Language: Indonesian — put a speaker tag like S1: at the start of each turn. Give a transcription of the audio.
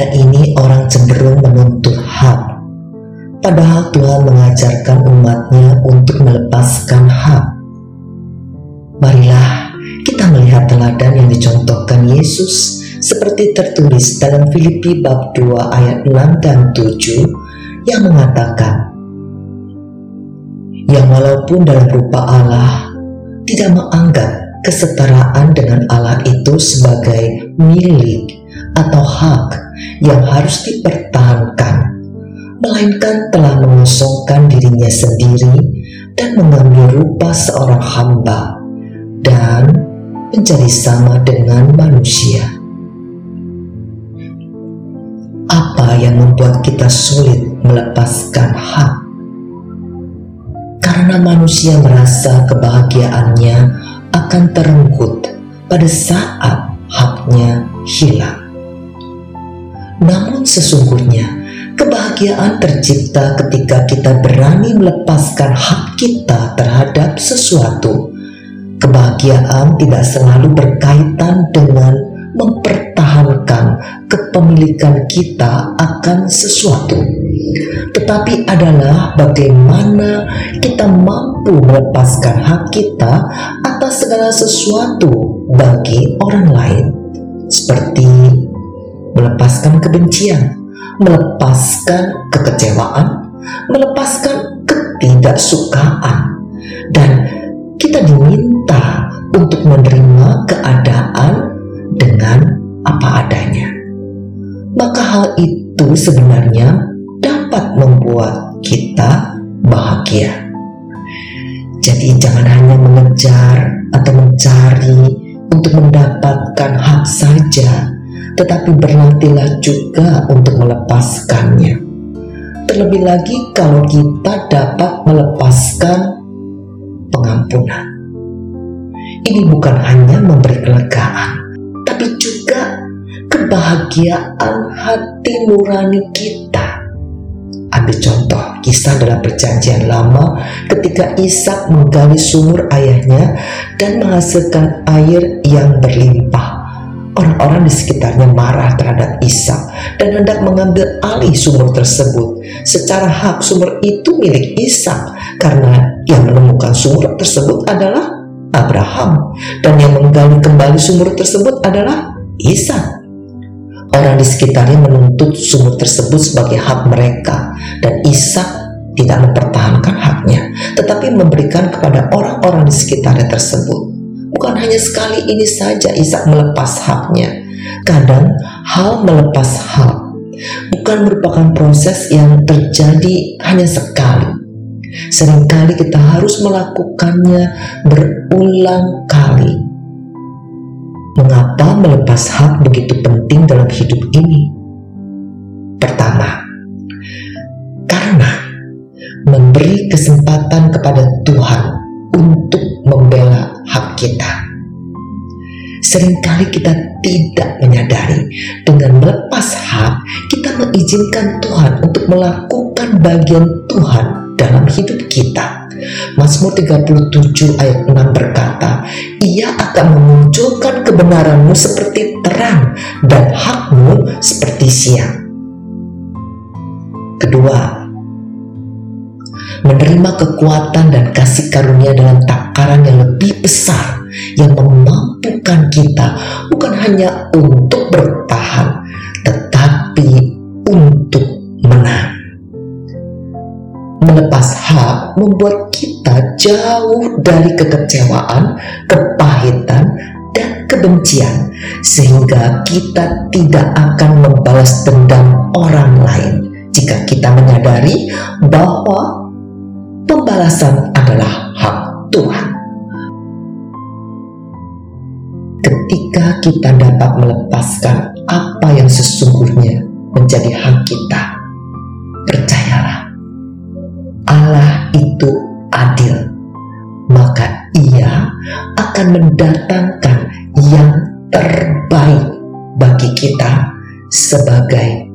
S1: dunia ini orang cenderung menuntut hak, padahal Tuhan mengajarkan umatnya untuk melepaskan hak. Marilah kita melihat teladan yang dicontohkan Yesus seperti tertulis dalam Filipi bab 2 ayat 6 dan 7 yang mengatakan yang walaupun dalam rupa Allah tidak menganggap kesetaraan dengan Allah itu sebagai milik atau hak yang harus dipertahankan, melainkan telah mengosongkan dirinya sendiri dan mengambil rupa seorang hamba dan menjadi sama dengan manusia. Apa yang membuat kita sulit melepaskan hak? Karena manusia merasa kebahagiaannya akan terenggut pada saat haknya hilang. Namun sesungguhnya kebahagiaan tercipta ketika kita berani melepaskan hak kita terhadap sesuatu. Kebahagiaan tidak selalu berkaitan dengan mempertahankan kepemilikan kita akan sesuatu, tetapi adalah bagaimana kita mampu melepaskan hak kita atas segala sesuatu bagi orang lain, seperti melepaskan kebencian, melepaskan kekecewaan, melepaskan ketidaksukaan, dan kita diminta untuk menerima keadaan dengan apa adanya. Maka hal itu sebenarnya dapat membuat kita bahagia. Jadi jangan hanya mengejar atau mencari untuk mendapatkan hak saja, tetapi berlatihlah juga untuk melepaskannya. Terlebih lagi kalau kita dapat melepaskan pengampunan. Ini bukan hanya memberi kelegaan, tapi juga kebahagiaan hati nurani kita. Ambil contoh kisah dalam perjanjian lama ketika Ishak menggali sumur ayahnya dan menghasilkan air yang berlimpah Orang-orang di sekitarnya marah terhadap Ishak dan hendak mengambil alih sumur tersebut. Secara hak sumur itu milik Ishak karena yang menemukan sumur tersebut adalah Abraham dan yang menggali kembali sumur tersebut adalah Ishak. Orang di sekitarnya menuntut sumur tersebut sebagai hak mereka dan Ishak tidak mempertahankan haknya, tetapi memberikan kepada orang-orang di sekitarnya tersebut. Bukan hanya sekali ini saja Ishak melepas haknya. Kadang hal melepas hak bukan merupakan proses yang terjadi hanya sekali. Seringkali kita harus melakukannya berulang kali. Mengapa melepas hak begitu penting dalam hidup ini? Pertama, karena memberi kesempatan kepada Seringkali kita tidak menyadari dengan melepas hak, kita mengizinkan Tuhan untuk melakukan bagian Tuhan dalam hidup kita. Mazmur 37 ayat 6 berkata, Ia akan memunculkan kebenaranmu seperti terang dan hakmu seperti siang. Kedua, menerima kekuatan dan kasih karunia dalam takaran yang lebih besar yang memampukan kita bukan hanya untuk bertahan tetapi untuk menang. Melepas hak membuat kita jauh dari kekecewaan, kepahitan, dan kebencian, sehingga kita tidak akan membalas dendam orang lain jika kita menyadari bahwa pembalasan adalah hak Tuhan. Ketika kita dapat melepaskan apa yang sesungguhnya menjadi hak kita, percayalah, Allah itu adil, maka Ia akan mendatangkan yang terbaik bagi kita sebagai.